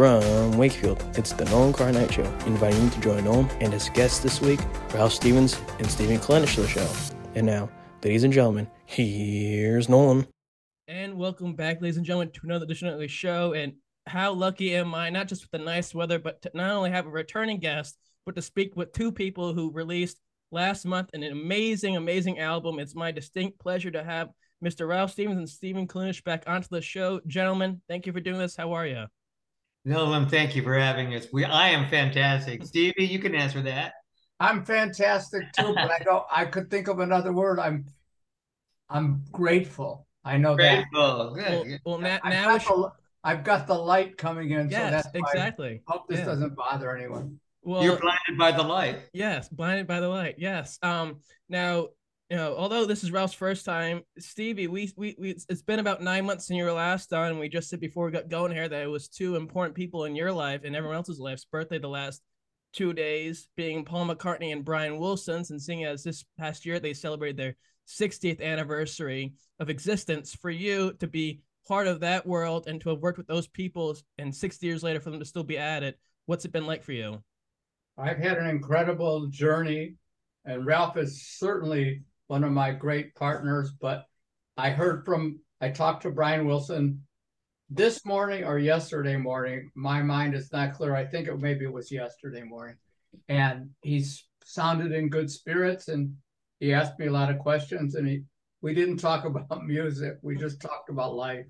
From Wakefield, it's the Nolan Carr Night Show, inviting you to join Nolan and his guests this week, Ralph Stevens and Stephen Kalinich the show. And now, ladies and gentlemen, here's Nolan. And welcome back, ladies and gentlemen, to another edition of the show. And how lucky am I, not just with the nice weather, but to not only have a returning guest, but to speak with two people who released last month an amazing, amazing album. It's my distinct pleasure to have Mr. Ralph Stevens and Stephen Kalinich back onto the show. Gentlemen, thank you for doing this. How are you? Nolan, thank you for having us. We I am fantastic. Stevie, you can answer that. I'm fantastic too, but I don't I could think of another word. I'm I'm grateful. I know grateful. that. Good. Well, well now, now I've, got the, I've got the light coming in, yes, so that's exactly. I hope this yeah. doesn't bother anyone. Well, you're blinded by the light. Yes, blinded by the light. Yes. Um. Now, you know, although this is Ralph's first time, Stevie, we, we, we it's been about nine months since you were last on. We just said before we got going here that it was two important people in your life and everyone else's life's birthday the last two days, being Paul McCartney and Brian Wilson's, and seeing as this past year they celebrated their 60th anniversary of existence. For you to be part of that world and to have worked with those people, and 60 years later for them to still be at it, what's it been like for you? I've had an incredible journey, and Ralph is certainly one of my great partners. But I heard from, I talked to Brian Wilson this morning or yesterday morning. My mind is not clear. I think it maybe it was yesterday morning. And he's sounded in good spirits and he asked me a lot of questions and he we didn't talk about music. We just talked about life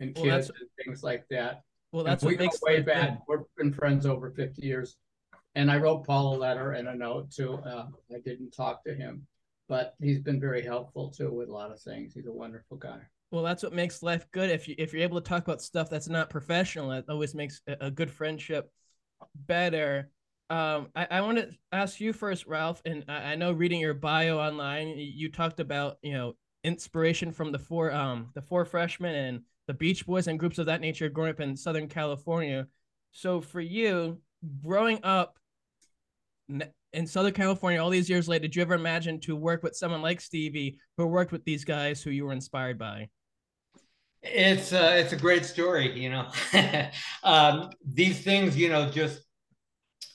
and well, kids and things like that. Well, that's we go way back. We've been friends over 50 years. And I wrote Paul a letter and a note too. Uh, I didn't talk to him but he's been very helpful too with a lot of things. He's a wonderful guy. Well, that's what makes life good. If you if you're able to talk about stuff that's not professional, it always makes a, good friendship better. Um, I, I want to ask you first, Ralph, and I, I know reading your bio online, you talked about you know inspiration from the four um the four freshmen and the Beach Boys and groups of that nature growing up in Southern California. So for you, growing up in Southern California all these years later, did you ever imagine to work with someone like Stevie who worked with these guys who you were inspired by? It's uh, it's a great story, you know. um, these things, you know, just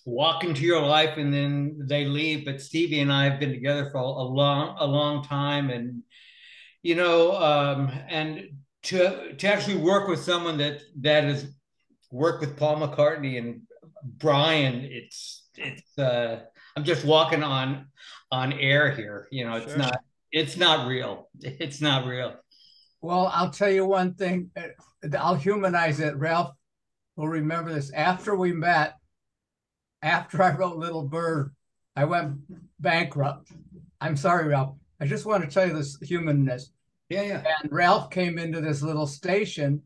walk into your life and then they leave. But Stevie and I have been together for a long, a long time, and you know, um, and to to actually work with someone that that has worked with Paul McCartney and Brian, it's it's uh, I'm just walking on on air here. You know, it's sure. not it's not real. It's not real. Well, I'll tell you one thing. Uh, I'll humanize it. Ralph will remember this. After we met, after I wrote Little Bird, I went bankrupt. I'm sorry, Ralph. I just want to tell you this humanness. Yeah, yeah. And Ralph came into this little station,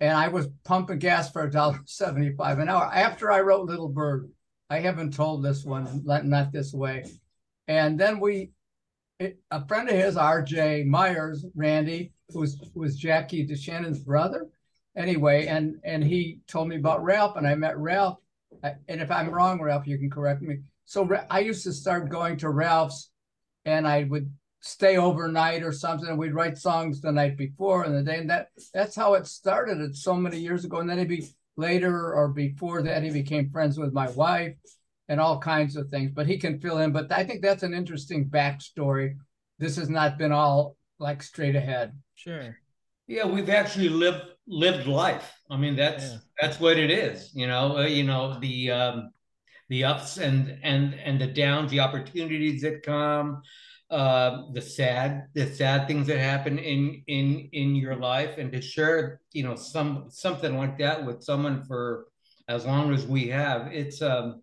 and I was pumping gas for a dollar seventy-five an hour. After I wrote Little Bird, I haven't told this one, not this way. And then we, it, a friend of his, R.J. Myers, Randy, who's was Jackie DeShannon's brother, anyway, and and he told me about Ralph, and I met Ralph. And if I'm wrong, Ralph, you can correct me. So I used to start going to Ralph's, and I would stay overnight or something, and we'd write songs the night before and the day, and that that's how it started. It's so many years ago, and then it'd be later or before that he became friends with my wife and all kinds of things but he can fill in. But i think that's an interesting backstory. This has not been all like straight ahead. Sure. Yeah we've actually lived lived life. I mean that's yeah. that's what it is you know? Uh, you know the um the ups and and and the downs the opportunities that come uh, the sad the sad things that happen in in in your life and to share you know some something like that with someone for as long as we have. It's um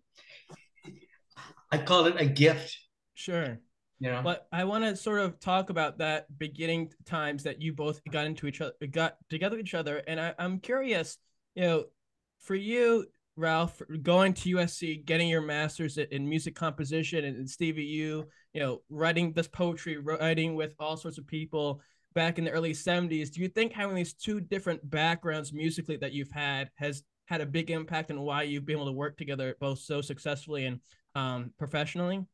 i call it a gift. Sure. You know? But i want to sort of talk about that beginning times that you both got into each other got together with each other. And I, i'm curious you know for you Ralph, going to USC, getting your master's in music composition, and Stevie, you, you know, writing this poetry, writing with all sorts of people back in the early 70s. Do you think having these two different backgrounds musically that you've had has had a big impact on why you've been able to work together both so successfully and um, professionally?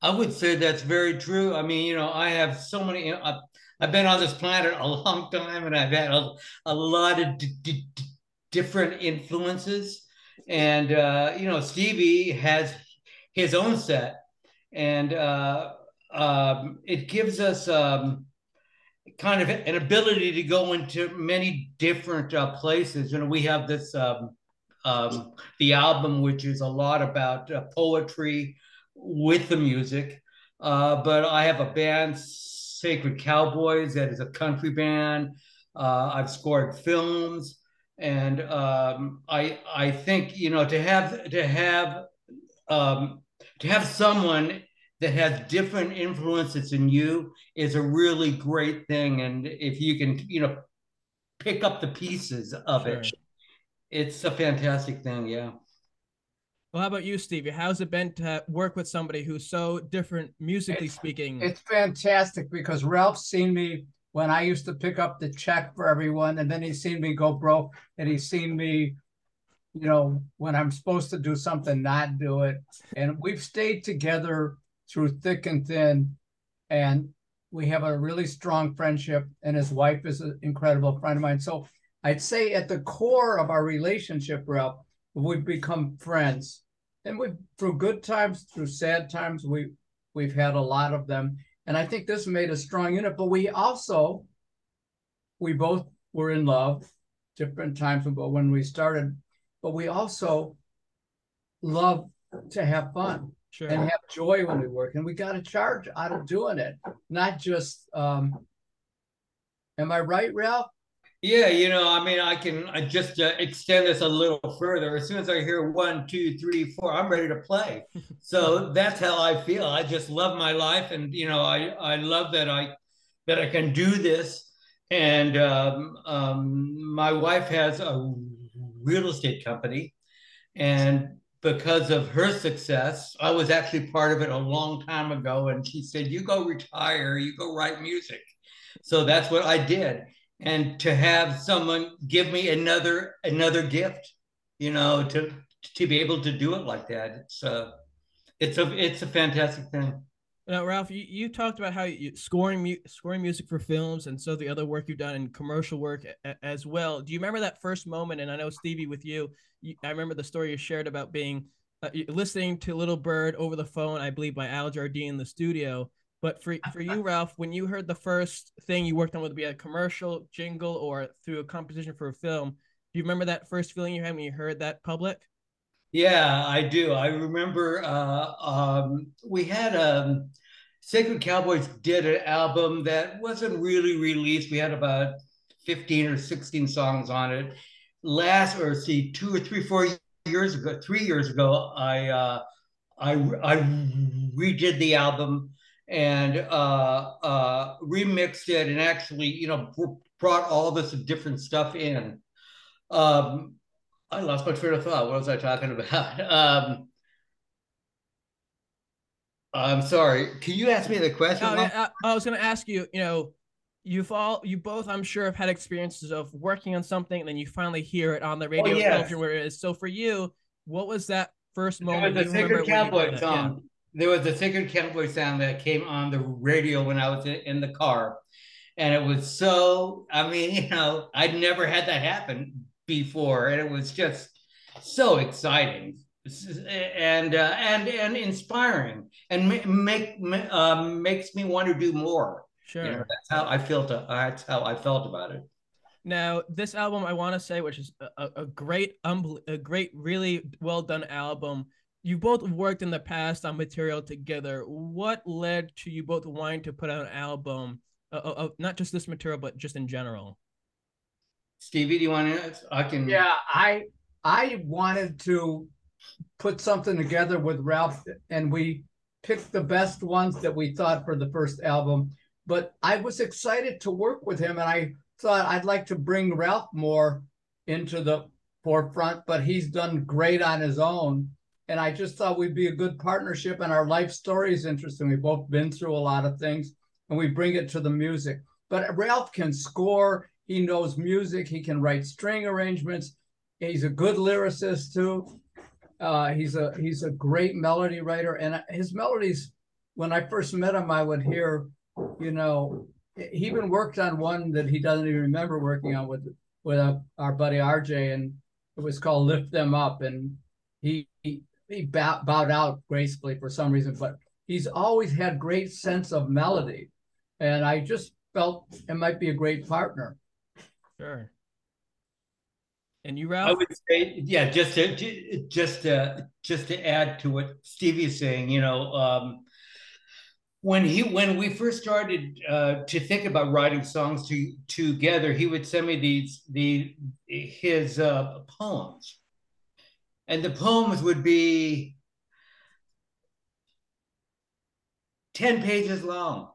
I would say that's very true. I mean, you know, I have so many. I've, I've been on this planet a long time, and I've had a, a lot of d- d- different influences. And, uh, you know, Stevie has his own set. And uh, um, it gives us um, kind of an ability to go into many different uh, places. You know, we have this, um, um, the album, which is a lot about uh, poetry with the music. Uh, but I have a band, Sacred Cowboys, that is a country band. Uh, I've scored films, and um, I I think you know to have to have um, to have someone that has different influences in you is a really great thing. And if you can you know pick up the pieces of sure. it, it's a fantastic thing. Yeah. Well, how about you, Stevie? How's it been to work with somebody who's so different musically it's, speaking? It's fantastic because Ralph's seen me when I used to pick up the check for everyone, and then he's seen me go broke, and he's seen me, you know, when I'm supposed to do something, not do it. And we've stayed together through thick and thin, and we have a really strong friendship. And his wife is an incredible friend of mine. So I'd say at the core of our relationship, Ralph, we've become friends and we through good times, through sad times, we we've had a lot of them. And I think this made a strong unit. But we also, we both were in love, different times but when we started. But we also love to have fun sure. and have joy when we work. And we got a charge out of doing it, not just um am I right, Ralph? Yeah, you know, I mean, I can I just uh, extend this a little further. As soon as I hear one, two, three, four, I'm ready to play. So that's how I feel. I just love my life, and you know, I I love that I that I can do this. And um, um, my wife has a real estate company, and because of her success, I was actually part of it a long time ago. And she said, "You go retire, you go write music." So that's what I did and to have someone give me another another gift you know to to be able to do it like that it's uh it's a it's a fantastic thing. Now ralph you, you talked about how you scoring mu- scoring music for films and so the other work you've done in commercial work a- as well. Do you remember that first moment? And i know stevie with you, you i remember the story you shared about being uh, listening to little bird over the phone i believe by al jardine in the studio but for for you, Ralph, when you heard the first thing you worked on, whether it be a commercial, jingle, or through a composition for a film, do you remember that first feeling you had when you heard that public? Yeah, I do. I remember uh, um, we had um, Sacred Cowboys did an album that wasn't really released. We had about 15 or 16 songs on it. Last, or see, two or three, four years ago, three years ago, I uh, I I redid the album and uh, uh, remixed it and actually, you know, brought all this different stuff in. Um, I lost my train of thought. What was I talking about? Um, I'm sorry. Can you ask me the question? I, uh, I, I was going to ask you. You know, you've all, you both, I'm sure, have had experiences of working on something, and then you finally hear it on the radio, oh, yes. where it is. So for you, what was that first moment? The Sacred Cowboy song. There was a Sacred Cowboy sound that came on the radio when I was in the car. And it was so, I mean, you know, I'd never had that happen before. And it was just so exciting and uh, and and inspiring and make, make um, makes me want to do more. Sure, you know, that's how I felt. That's how I felt about it. Now, this album, I want to say, which is a, a great, um, a great, really well done album you both worked in the past on material together. What led to you both wanting to put out an album of, uh, of not just this material, but just in general? Stevie, do you want to? I can. Yeah, I I wanted to put something together with Ralph, and we picked the best ones that we thought for the first album. But I was excited to work with him, and I thought I'd like to bring Ralph more into the forefront. But he's done great on his own and I just thought we'd be a good partnership. And our life story is interesting. We've both been through a lot of things, and we bring it to the music. But Ralph can score. He knows music. He can write string arrangements. He's a good lyricist too. Uh, he's a he's a great melody writer, and his melodies. When I first met him, I would hear, you know, he even worked on one that he doesn't even remember working on with with uh, our buddy RJ, and it was called "Lift Them Up," and he he, he bow, bowed out gracefully for some reason, but he's always had great sense of melody, and I just felt it might be a great partner. Sure. And you, I Ralph? would say, yeah, just to just to just to add to what Stevie is saying, you know, um, when he when we first started uh, to think about writing songs to, together, he would send me these the his uh, poems, and the poems would be ten pages long,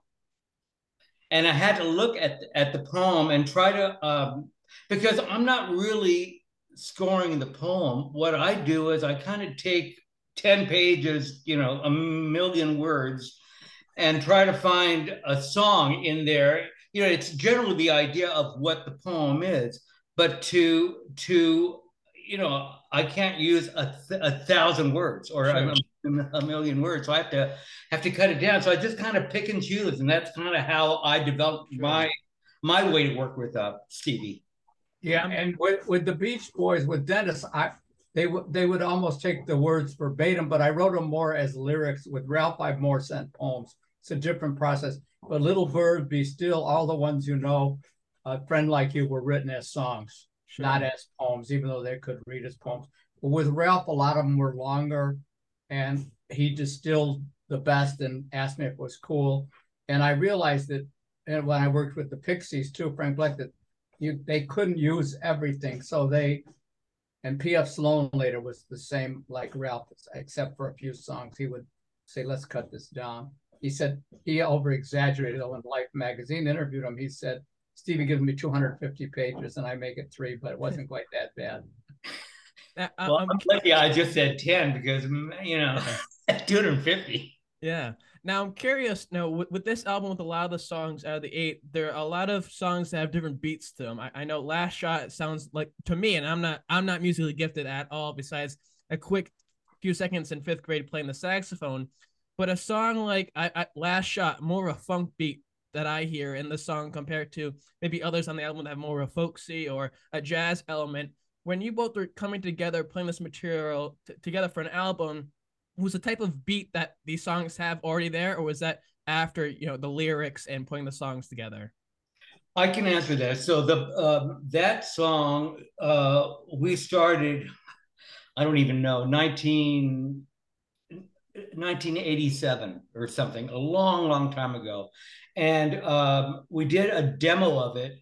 and I had to look at at the poem and try to um, because I'm not really scoring the poem. What I do is I kind of take 10 pages, you know, a million words, and try to find a song in there. You know, it's generally the idea of what the poem is, but to to you know, I can't use a, th- a thousand words or Sure. a, a million words, so I have to have to cut it down. So I just kind of pick and choose, and that's kind of how I developed Sure. my my way to work with uh, Stevie. Yeah, and with, with the Beach Boys, with Dennis, I they would they would almost take the words verbatim, but I wrote them more as lyrics. With Ralph, I've more sent poems. It's a different process. But Little Bird, Be Still, all the ones you know, a friend like you were written as songs, Sure. not as poems, even though they could read as poems. But with Ralph, a lot of them were longer, and he distilled the best and asked me if it was cool. And I realized that, and when I worked with the Pixies too, Frank Black, that you they couldn't use everything. So they and P.F. Sloan later was the same like Ralph, except for a few songs. He would say, let's cut this down. He said he over exaggerated when Life magazine interviewed him. He said, Stevie gives me 250 pages and I make it three, but it wasn't quite that bad. Uh, I- Well, I'm I'm lucky I just said 10 because, mm, you know, 250. Yeah. Now I'm curious. Now with, with this album, with a lot of the songs out of the eight, there are a lot of songs that have different beats to them. I, I know "Last Shot" sounds like to me, and I'm not I'm not musically gifted at all. Besides a quick few seconds in fifth grade playing the saxophone, but a song like I, I, "Last Shot" more of a funk beat that I hear in the song compared to maybe others on the album that have more of a folksy or a jazz element. When you both were coming together, playing this material t- together for an album, was the type of beat that these songs have already there, or was that after you know the lyrics and putting the songs together? I can answer that. So the um, that song uh, we started, I don't even know, 19, 1987 or something, a long, long time ago. And um, we did a demo of it.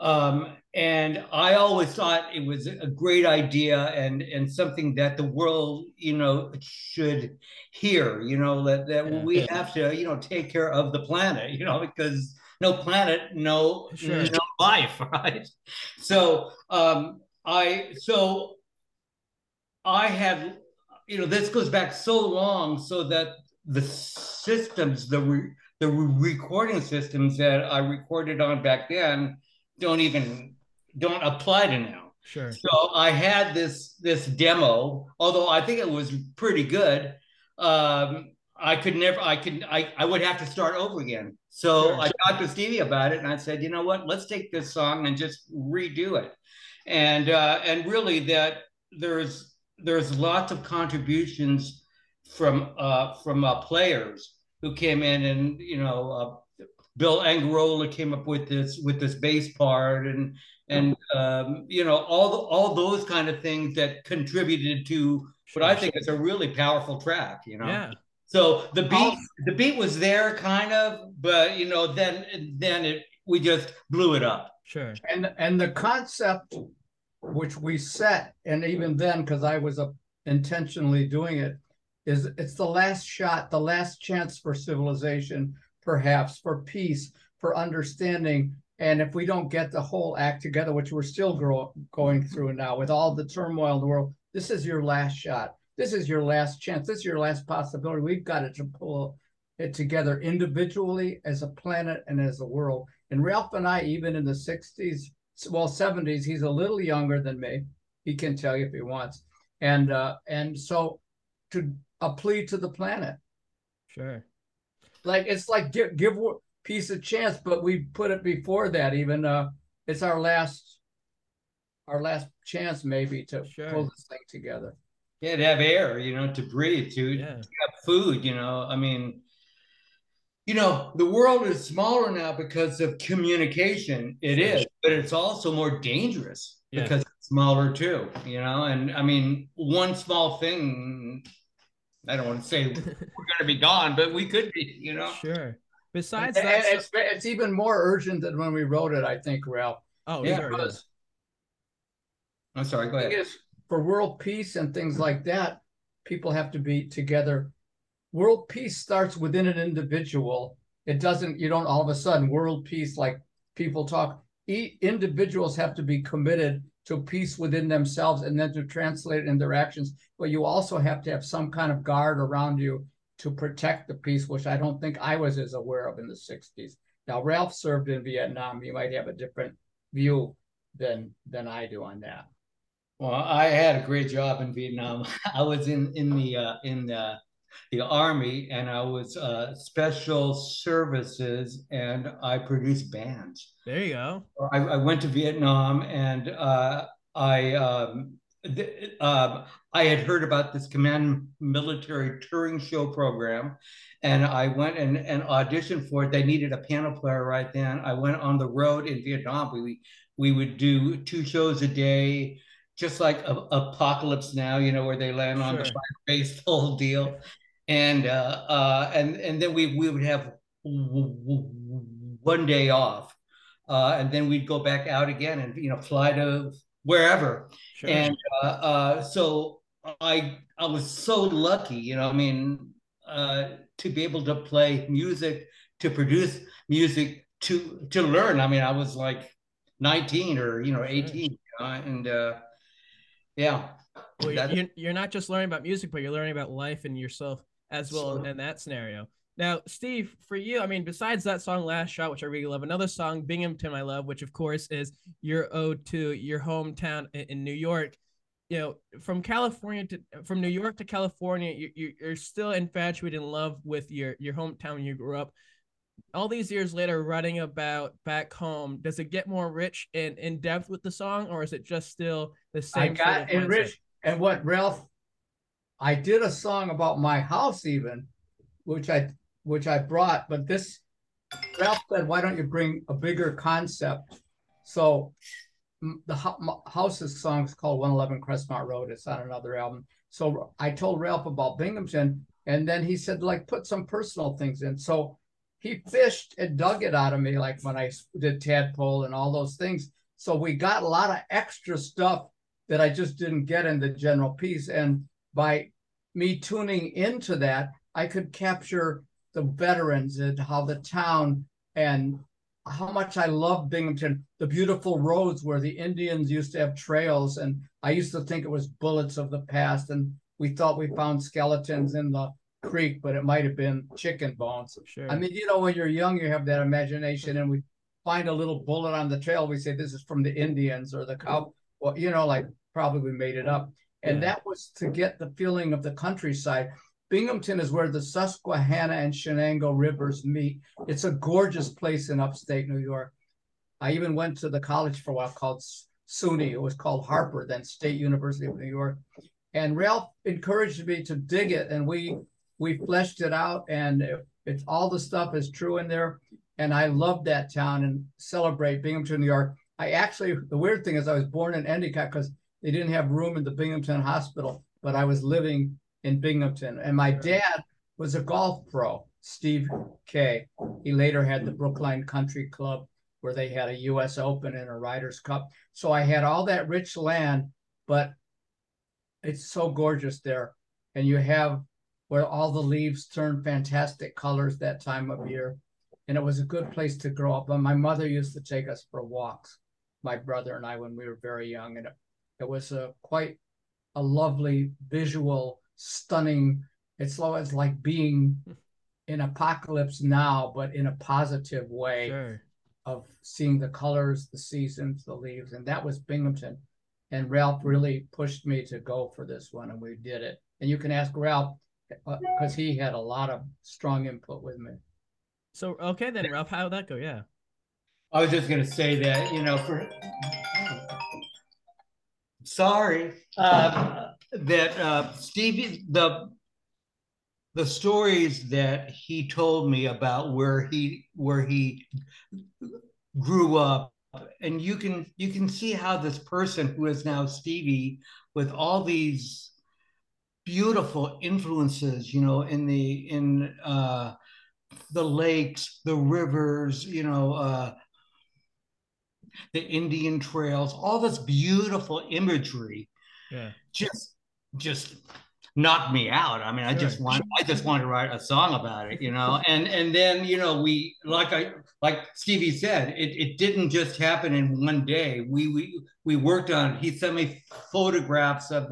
Um, and I always thought it was a great idea and and something that the world, you know, should hear, you know, that, that Yeah. we have to, you know, take care of the planet, you know, because no planet, no, Sure. no life, right? So um, I so I had, you know, this goes back so long, so that the systems, the re, the recording systems that I recorded on back then, don't even don't apply to now. Sure. So I had this this demo, although I think it was pretty good. Um, I could never, I could, I, I would have to start over again. So Sure. I talked to Stevie about it, and I said, you know what, let's take this song and just redo it. And uh, and really, that there's there's lots of contributions from uh, from uh, players who came in, and you know, uh, Bill Angarola came up with this with this bass part, and and um, you know all the, all those kind of things that contributed to what I think is a really powerful track. You know. Yeah. So the beat the beat was there kind of, but you know then then it we just blew it up. Sure. And and the concept which we set, and even then, because I was uh, intentionally doing it, is it's the last shot, the last chance for civilization, perhaps for peace, for understanding. And if we don't get the whole act together, which we're still grow, going through now with all the turmoil in the world, this is your last shot. This is your last chance. This is your last possibility. We've got it to pull it together individually as a planet and as a world. And Ralph and I, even in the 60s, well, 70s, he's a little younger than me. He can tell you if he wants. And uh, and so to a plea to the planet. Sure. Like it's like give give peace a chance, but we put it before that even uh it's our last our last chance maybe to Sure. pull this thing together. Yeah, to have air, you know, to breathe, to, Yeah. to have food, you know. I mean, you know, the world is smaller now because of communication. It Sure. is, but it's also more dangerous Yeah. because it's smaller too, you know. And I mean, one small thing, I don't want to say we're going to be gone, but we could be, you know. Sure. Besides And that, it's, it's even more urgent than when we wrote it, I think, Ralph. oh Yeah, sure, yeah. Because I'm sorry, go thing ahead. is, for world peace and things like that, people have to be together. World peace starts within an individual. It doesn't, you don't all of a sudden, world peace, like people talk, e- individuals have to be committed to peace within themselves and then to translate it in their actions. But you also have to have some kind of guard around you to protect the peace, which I don't think I was as aware of in the 60s. Now, Ralph served in Vietnam. He might have a different view than than I do on that. Well, I had a great job in Vietnam. I was in in the uh, in the the army, and I was uh, special services, and I produced bands. There you go. I, I went to Vietnam, and uh, I um, th- um, I had heard about this command military touring show program, and I went and, and auditioned for it. They needed a piano player right then. I went on the road in Vietnam. We we would do two shows a day, just like a, Apocalypse Now, you know, where they land on the Sure. base, the whole deal. And uh, uh, and and then we we would have one day off, uh, and then we'd go back out again and you know fly to wherever. Sure. And uh, uh, so I I was so lucky, you know. I mean, uh, to be able to play music, to produce music, to to learn. I mean, I was like 19 or you know 18, you know, and uh, yeah. Well, you're, you're not just learning about music, but you're learning about life and yourself as well Sure. in that scenario. Now, Steve, for you, I mean, besides that song "Last Shot," which I really love, another song "Binghamton" I love, which of course is your ode to your hometown in, New York. You know, from California to from New York to California, you, you you're still infatuated in love with your your hometown you grew up. All these years later, writing about back home, does it get more rich and in depth with the song, or is it just still the same? I sort got of enriched. And what Ralph, I did a song about my house even, which I which I brought, but this Ralph said, why don't you bring a bigger concept? So the house's song is called 111 Crestmont Road. It's on another album. So I told Ralph about Binghamton, and then he said, like, put some personal things in. So he fished and dug it out of me, like when I did Tadpole and all those things. So we got a lot of extra stuff that I just didn't get in the general piece. And by me tuning into that, I could capture the veterans and how the town and how much I love Binghamton, the beautiful roads where the Indians used to have trails. And I used to think it was bullets of the past. And we thought we found skeletons in the creek, but it might have been chicken bones. Sure. I mean, you know, when you're young, you have that imagination, and we find a little bullet on the trail. We say this is from the Indians or the cow. Well, you know, like probably we made it up. And Yeah. that was to get the feeling of the countryside. Binghamton is where the Susquehanna and Shenango rivers meet. It's a gorgeous place in upstate New York. I even went to the college for a while called SUNY. It was called Harpur, then State University of New York. And Ralph encouraged me to dig it, and we we fleshed it out, and it, it's all the stuff is true in there. And I love that town and celebrate Binghamton, New York. I actually, the weird thing is, I was born in Endicott because they didn't have room in the Binghamton Hospital, but I was living in Binghamton. And my dad was a golf pro, Steve Kay. He later had the Brookline Country Club where they had a US Open and a Ryder's Cup. So I had all that rich land, but it's so gorgeous there. And you have where all the leaves turn fantastic colors that time of year. And it was a good place to grow up. But my mother used to take us for walks, my brother and I, when we were very young. And it, it was a quite a lovely visual, stunning. It's always like being in apocalypse now, but in a positive way Sure. of seeing the colors, the seasons, the leaves, and that was Binghamton. And Ralph really pushed me to go for this one, and we did it. And you can ask Ralph uh, because he had a lot of strong input with me. So okay then, Ralph, how would that go? Yeah. I was just gonna say that, you know, for sorry uh, that uh, Stevie the the stories that he told me about where he where he grew up and you can you can see how this person who is now Stevie with all these beautiful influences you know in the in uh the lakes the rivers you know uh the indian trails all this beautiful imagery Yeah. just just knocked me out. I mean, I just want I just want to write a song about it, you know. And and then you know we like I like Stevie said, it, it didn't just happen in one day. We we we worked on. He sent me photographs of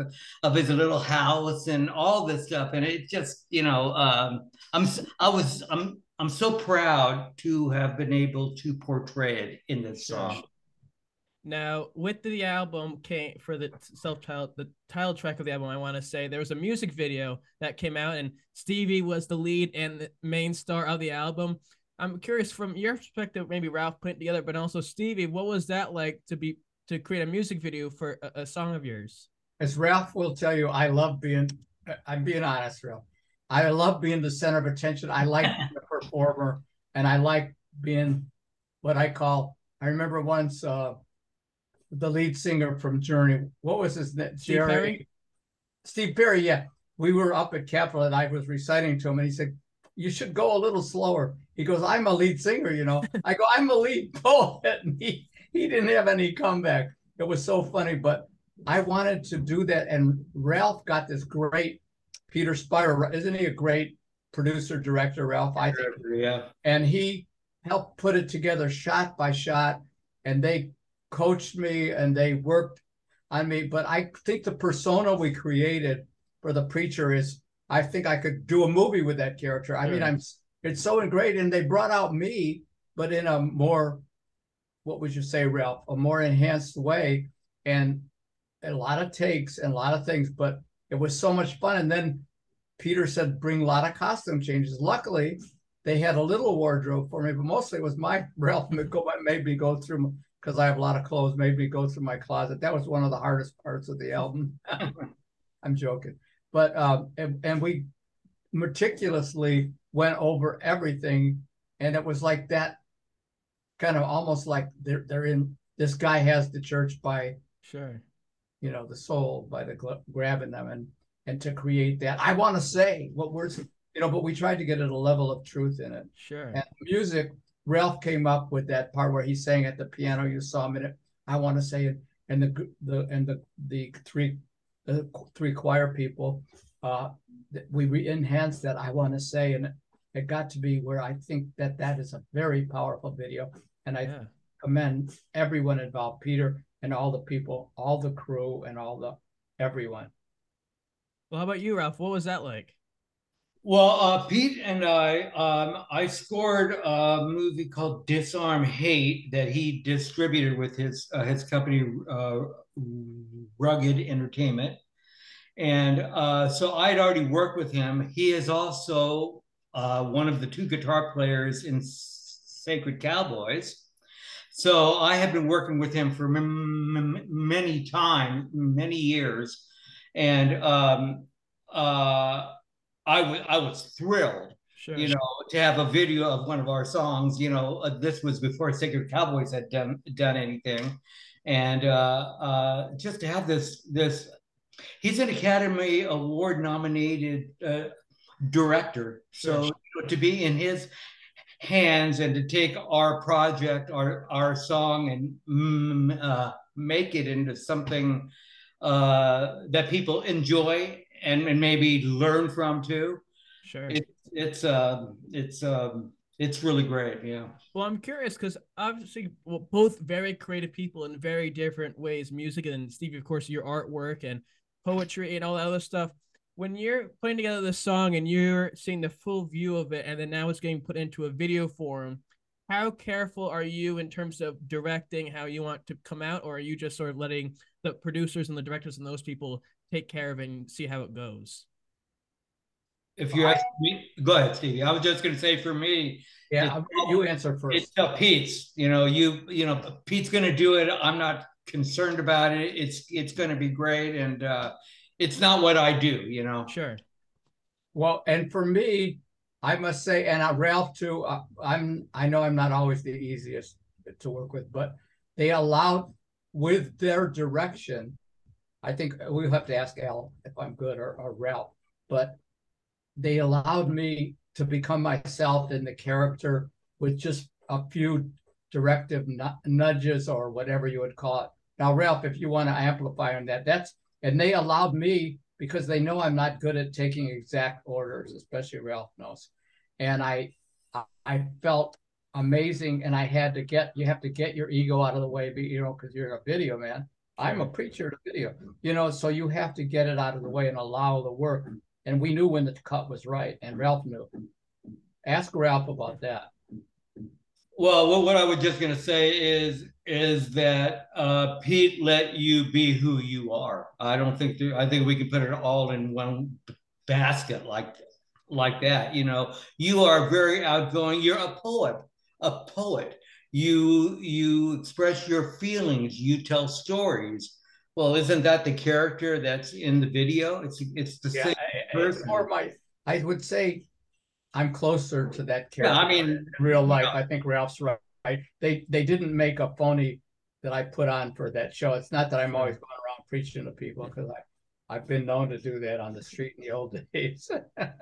of his little house and all this stuff, and it just you know um, I'm I was I'm I'm so proud to have been able to portray it in this Sure. song. Now, with the album came for the self-titled the title track of the album, I want to say there was a music video that came out, and Stevie was the lead and the main star of the album. I'm curious from your perspective, maybe Ralph put it together, but also Stevie, what was that like to be to create a music video for a, a song of yours? As Ralph will tell you, I love being, I'm being honest, Ralph. I love being the center of attention. I like being a performer and I like being what I call, I remember once uh, the lead singer from Journey, what was his name? Steve Perry? Steve Perry, yeah. We were up at Capitol and I was reciting to him and he said, You should go a little slower. He goes, I'm a lead singer, you know. I go, I'm a lead poet. And he, he didn't have any comeback. It was so funny, but I wanted to do that. And Ralph got this great Peter Spirer. Isn't he a great producer, director, Ralph? I think. Yeah. And he helped put it together shot by shot. And they coached me and they worked on me. But I think the persona we created for the preacher is, I think I could do a movie with that character. I mean, I'm, it's so great. And they brought out me, but in a more, what would you say, Ralph? A more enhanced way. And a lot of takes and a lot of things, but it was so much fun. And then Peter said, bring a lot of costume changes. Luckily, they had a little wardrobe for me, but mostly it was my Ralph McCo- made me go through because I have a lot of clothes, made me go through my closet. That was one of the hardest parts of the album. I'm joking. But um, and, and we meticulously went over everything. And it was like that kind of almost like they're they're in this guy has the church by Sure. you know the soul by the gl- grabbing them and and to create that i want to say what words you know but we tried to get at a level of truth in it Sure. and music ralph came up with that part where he sang at the piano you saw him in it i want to say it and the the and the the three the three choir people uh we re- enhanced that i want to say and it got to be where i think that that is a very powerful video and i Yeah. commend everyone involved, Peter and all the people, all the crew and all the everyone. Well, how about you, Ralph? What was that like? Well, uh, Pete and I, um, I scored a movie called Disarm Hate that he distributed with his uh, his company, uh, Rugged Entertainment, and uh, so I had already worked with him. He is also uh, one of the two guitar players in Sacred Cowboys. So I have been working with him for m- m- many times, many years, and um, uh, I was I was thrilled, Sure. you know, to have a video of one of our songs. You know, uh, this was before Sacred Cowboys had done done anything, and uh, uh, just to have this this, he's an Academy Award nominated uh, director, so Sure. you know, to be in his hands and to take our project, our our song, and mm, uh, make it into something uh, that people enjoy and, and maybe learn from too. Sure. It, it's uh, it's um, it's really great. Yeah. Well, I'm curious because obviously, well, both very creative people in very different ways. Music and Stevie, of course, your artwork and poetry and all that other stuff. When you're putting together this song and you're seeing the full view of it, and then now it's getting put into a video form, how careful are you in terms of directing how you want to come out, or are you just sort of letting the producers and the directors and those people take care of it and see how it goes? If you ask me, go ahead, Stevie. I was just going to say for me, Yeah, It's- I'll- you answer first. it's uh, Pete's. You know, you you know, Pete's going to do it. I'm not concerned about it. It's it's going to be great, and uh, it's not what I do, you know. Sure. Well, and for me, I must say, and uh, Ralph too. Uh, I'm I know I'm not always the easiest to work with, but they allowed with their direction. I think uh, we'll have to ask Al if I'm good or, or Ralph, but they allowed me to become myself in the character with just a few directive nudges or whatever you would call it. Now, Ralph, if you want to amplify on that, that's and they allowed me because they know I'm not good at taking exact orders, especially Ralph knows. And I I felt amazing and I had to get you have to get your ego out of the way, you know, because you're a video man. I'm a preacher to video, you know, so you have to get it out of the way and allow the work. And we knew when the cut was right, and Ralph knew. Ask Ralph about that. Well, what I was just going to say is is that uh, Pete let you be who you are. I don't think there, I think we can put it all in one basket like like that. You know, you are very outgoing. You're a poet, a poet. You you express your feelings. You tell stories. Well, isn't that the character that's in the video? It's it's the yeah, same person. Or my, I would say I'm closer to that character. Yeah, I mean, in real life, yeah. I think Ralph's right. They they didn't make a phony that I put on for that show. It's not that I'm always going around preaching to people because I I've been known to do that on the street in the old days,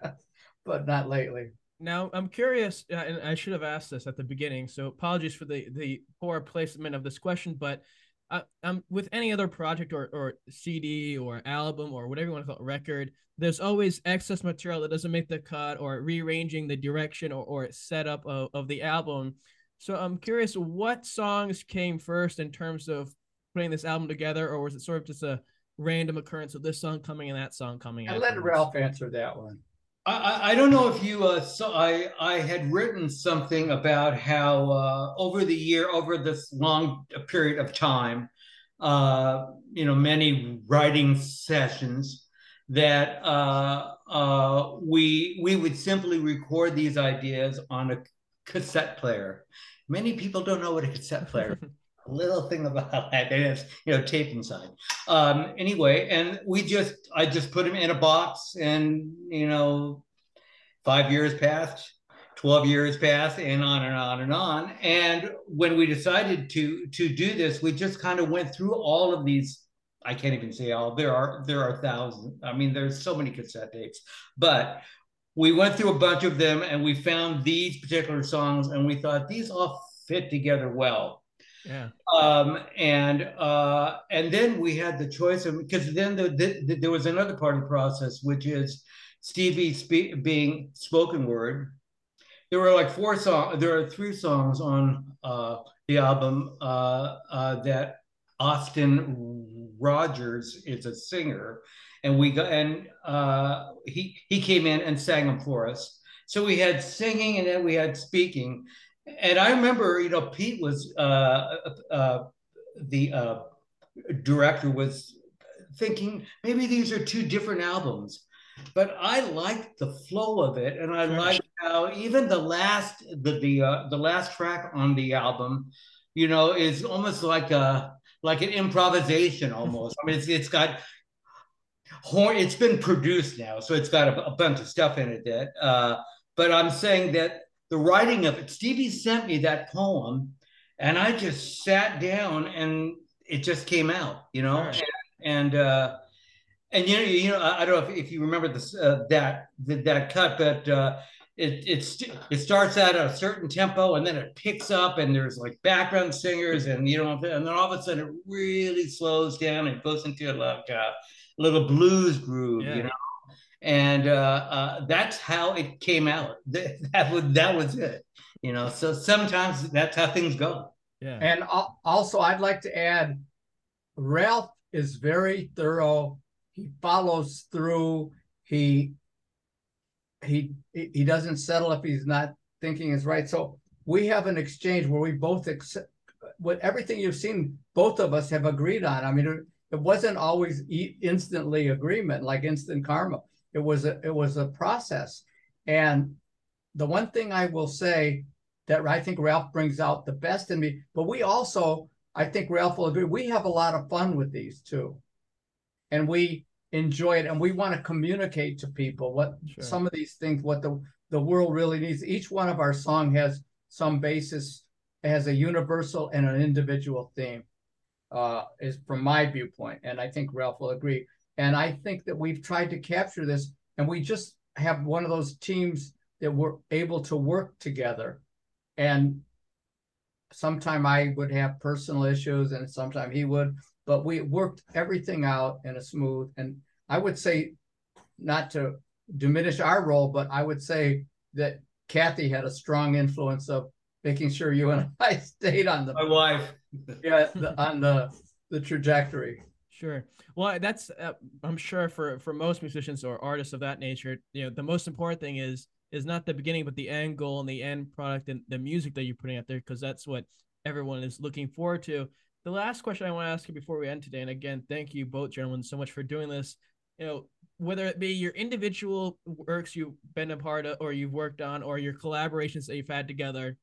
but not lately. Now I'm curious, uh, and I should have asked this at the beginning. So apologies for the the poor placement of this question, but uh, um, with any other project or, or CD or album or whatever you want to call it, record, there's always excess material that doesn't make the cut or rearranging the direction or, or setup of, of the album. So I'm curious what songs came first in terms of putting this album together, or was it sort of just a random occurrence of this song coming and that song coming? I let Ralph answer that one. I, I don't know if you uh, saw. I I had written something about how uh, over the year, over this long period of time, uh, you know, many writing sessions, that uh, uh, we we would simply record these ideas on a cassette player. Many people don't know what a cassette player. little thing about that. It has you know tape inside. Um, anyway, and we just I just put them in a box, and you know, five years passed. 12 years passed and on and on and on and when we decided to to do this we just kind of went through all of these i can't even say all there are there are thousands i mean there's so many cassette tapes but we went through a bunch of them and we found these particular songs and we thought these all fit together well. Yeah. Um, and uh, and then we had the choice of because then the, the, the, there was another part of the process which is Stevie spe- being spoken word. There were like four songs. There are three songs on uh, the album uh, uh that Austin Rogers is a singer, and we got and uh, he he came in and sang them for us. So we had singing and then we had speaking. And I remember, you know, Pete was uh, uh, the uh, director was thinking maybe these are two different albums, but I liked the flow of it, and I liked how even the last the the uh, the last track on the album, you know, is almost like a like an improvisation almost. I mean, it's, it's got horn. It's been produced now, so it's got a, a bunch of stuff in it. That, uh, but I'm saying that the writing of it. Stevie sent me that poem, and I just sat down, and it just came out. You know, right. and. and uh, and you know, you know, I, don't know if, if you remember this uh, that that cut, but uh, it it's it starts at a certain tempo and then it picks up and there's like background singers and you know and then all of a sudden it really slows down and goes into like a little blues groove, yeah. you know. And uh, uh, that's how it came out. That was that was it, you know. So sometimes that's how things go. Yeah. And also, I'd like to add, Ralph is very thorough. He follows through. He he he doesn't settle if he's not thinking is right. So we have an exchange where we both accept what everything you've seen. Both of us have agreed on. I mean, it wasn't always instantly agreement like instant karma. It was a it was a process. And the one thing I will say that I think Ralph brings out the best in me, but we also I think Ralph will agree. We have a lot of fun with these too, and we enjoy it, and we want to communicate to people what Sure. some of these things, what the the world really needs. Each one of our song has some basis, has a universal and an individual theme. Uh, is from my viewpoint, and I think Ralph will agree. And I think that we've tried to capture this, and we just have one of those teams that we're able to work together. And sometime I would have personal issues, and sometime he would, but we worked everything out in a smooth. And I would say, not to diminish our role, but I would say that Kathy had a strong influence of making sure you and I stayed on the My wife. yeah the, on the the trajectory. Sure. Well, that's uh, I'm sure for for most musicians or artists of that nature, you know, the most important thing is is not the beginning, but the end goal and the end product and the music that you're putting out there, because that's what everyone is looking forward to. The last question I want to ask you before we end today, and again, thank you both gentlemen so much for doing this. You know, whether it be your individual works you've been a part of or you've worked on, or your collaborations that you've had together,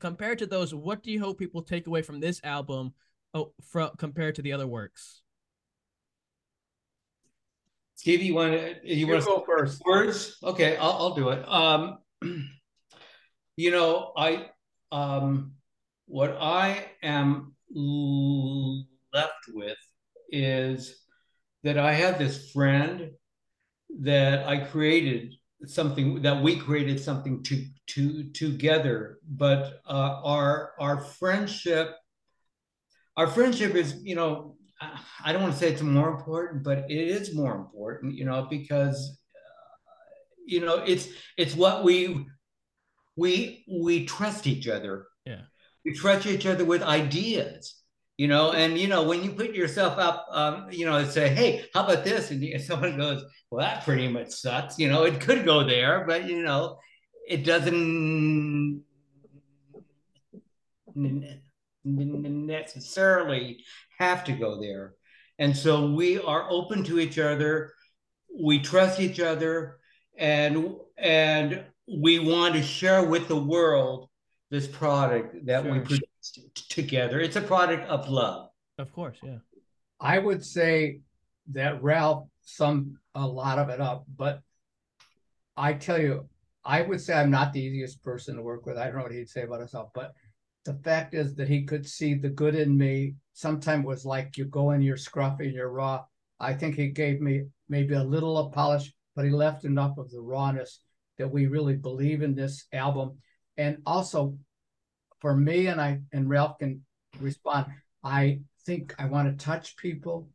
compared to those, what do you hope people take away from this album? Oh, from compared to the other works. Stevie, you want to you You want to go first. words? Okay, I'll, I'll do it. Um, you know, I um, what I am left with is that I had this friend that I created something that we created something to to together, but uh, our our friendship our friendship is you know I don't want to say it's more important, but it is more important, you know, because uh, you know it's it's what we we we trust each other. Yeah. We trust each other with ideas, you know, and you know when you put yourself up, um, you know, and say, "Hey, how about this?" and someone goes, "Well, that pretty much sucks," you know, it could go there, but you know, it doesn't necessarily have to go there. And so we are open to each other, we trust each other, and and we want to share with the world this product that we Sure. produced together. It's a product of love. Of course, yeah. I would say that Ralph summed a lot of it up, but I tell you, I would say I'm not the easiest person to work with. I don't know what he'd say about himself, but the fact is that he could see the good in me. Sometimes it was like you go in, you're scruffy and you're raw. I think he gave me maybe a little of polish, but he left enough of the rawness that we really believe in this album. And also for me, and I and Ralph can respond, I think I want to touch people.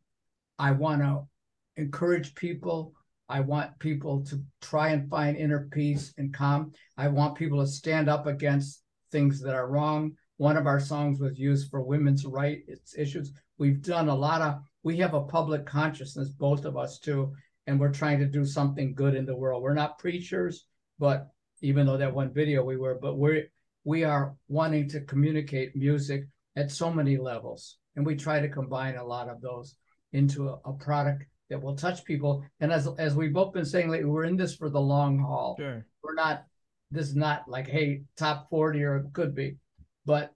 I want to encourage people. I want people to try and find inner peace and calm. I want people to stand up against things that are wrong. One of our songs was used for women's rights issues. We've done a lot of, we have a public consciousness, both of us too, and we're trying to do something good in the world. We're not preachers, but even though that one video we were, but we're, we are wanting to communicate music at so many levels. And we try to combine a lot of those into a, a product that will touch people. And as as we've both been saying lately, we're in this for the long haul. Sure. We're not this is not like, hey, top 40 or it could be. But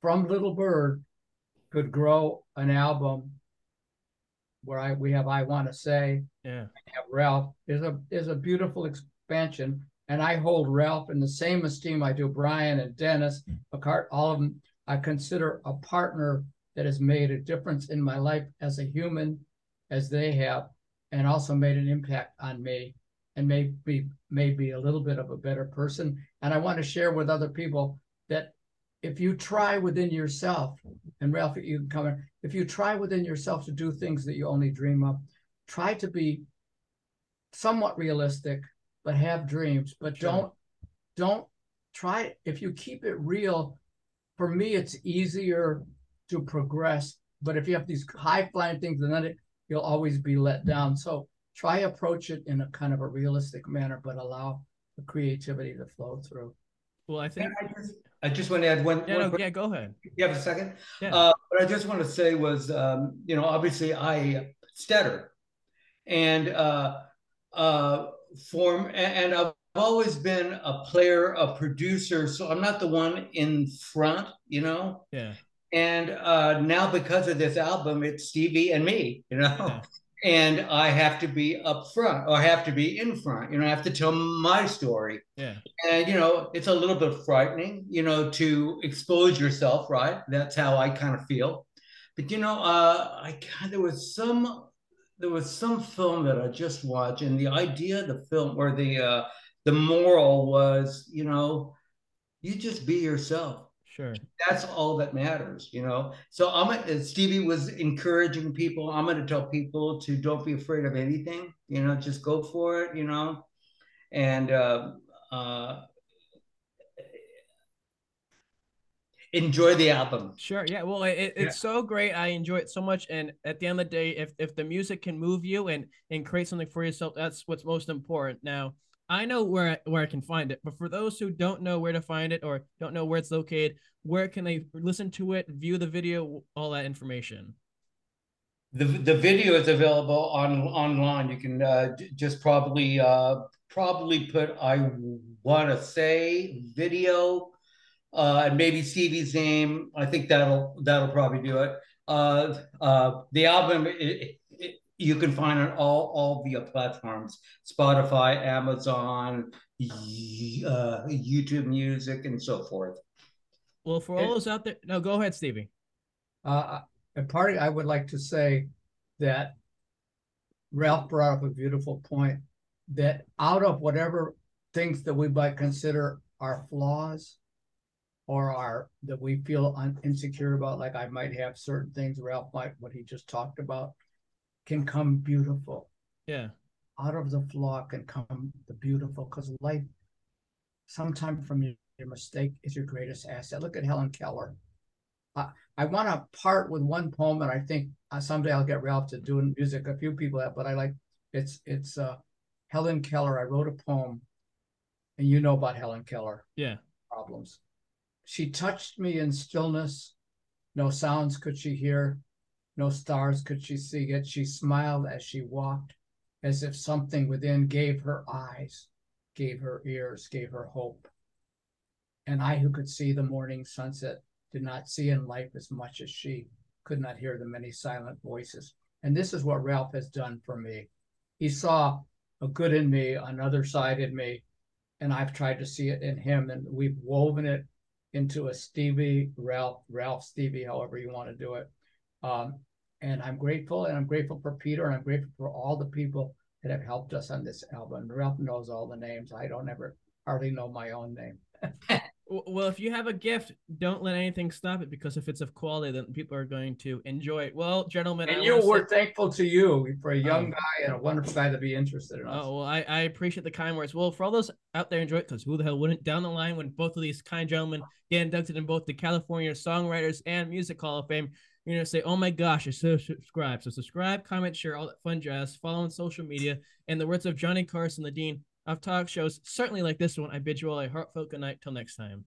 from Little Bird could grow an album where I we have I Wanna Say, Yeah. have Ralph is a is a beautiful expansion. And I hold Ralph in the same esteem I do Brian and Dennis, McCart, all of them. I consider a partner that has made a difference in my life as a human, as they have, and also made an impact on me and maybe maybe a little bit of a better person. And I want to share with other people that if you try within yourself, and Ralph, you can come in, if you try within yourself to do things that you only dream of, try to be somewhat realistic, but have dreams. But Sure. don't don't try if you keep it real. For me, it's easier to progress. But if you have these high flying things, and then it, you'll always be let down. So try approach it in a kind of a realistic manner, but allow the creativity to flow through. Well, I think. I just, I just want to add one. Yeah, one no, yeah. Go ahead. You have a second? Yeah. Uh, what I just want to say was, um, you know, obviously I stutter, and uh, uh, form, and, I've always been a player, a producer, so I'm not the one in front, you know. Yeah. And uh, now because of this album, it's Stevie and me, you know. Yeah. And I have to be up front or I have to be in front, you know, I have to tell my story. Yeah. And, you know, it's a little bit frightening, you know, to expose yourself, right? That's how I kind of feel. But, you know, uh, I there was some there was some film that I just watched, and the idea of the film or the uh, the moral was, you know, you just be yourself. Sure. That's all that matters, you know. So I'm Stevie was encouraging people. I'm going to tell people to don't be afraid of anything, you know, just go for it, you know, and uh, uh, enjoy the album. Sure. Yeah. Well, it, it's yeah. so great. I enjoy it so much. And at the end of the day, if if the music can move you and and create something for yourself, that's what's most important. Now, I know where where I can find it, but for those who don't know where to find it or don't know where it's located, where can they listen to it, view the video, all that information? The the video is available on online. You can uh, just probably uh, probably put I want to say video uh, and maybe Stevie's name. I think that'll that'll probably do it. Uh, uh, the album you can find on all all via platforms: Spotify, Amazon, uh, YouTube Music, and so forth. Well, for all those out there, no, go ahead, Stevie. Uh, and part I would like to say that Ralph brought up a beautiful point that out of whatever things that we might consider our flaws, or are that we feel un- insecure about, like I might have certain things, Ralph might, what he just talked about, can come beautiful. Yeah. Out of the flaw can come the beautiful because life, sometime from your, your mistake, is your greatest asset. Look at Helen Keller. Uh, I want to part with one poem, and I think uh, someday I'll get Ralph to do music. A few people have, but I like it's it's uh, Helen Keller. I wrote a poem, and you know about Helen Keller. Yeah. Problems she touched me in stillness. No sounds could she hear, no stars could she see, yet she smiled as she walked, as if something within gave her eyes, gave her ears, gave her hope. And I, who could see the morning sunset, did not see in life as much as she, could not hear the many silent voices. And this is what Ralph has done for me. He saw a good in me, another side in me, and I've tried to see it in him, and we've woven it into a Stevie, Ralph, Ralph, Stevie, however you want to do it. Um, and I'm grateful, and I'm grateful for Peter, and I'm grateful for all the people that have helped us on this album. Ralph knows all the names. I don't ever hardly know my own name. well, if you have a gift, don't let anything stop it because if it's of quality, then people are going to enjoy it. Well, gentlemen, and I you were say... thankful to you for a oh. young oh. guy and a wonderful guy to be interested in us. Oh well, I, I appreciate the kind words. Well, for all those out there enjoy it, because who the hell wouldn't? Down the line, when both of these kind gentlemen get inducted in both the California Songwriters and Music Hall of Fame, you're gonna say, "Oh my gosh, I so subscribe." So subscribe, comment, share, all that fun jazz. Follow on social media. And the words of Johnny Carson, the dean of talk shows, certainly like this one, I bid you all a heartfelt good night. Till next time.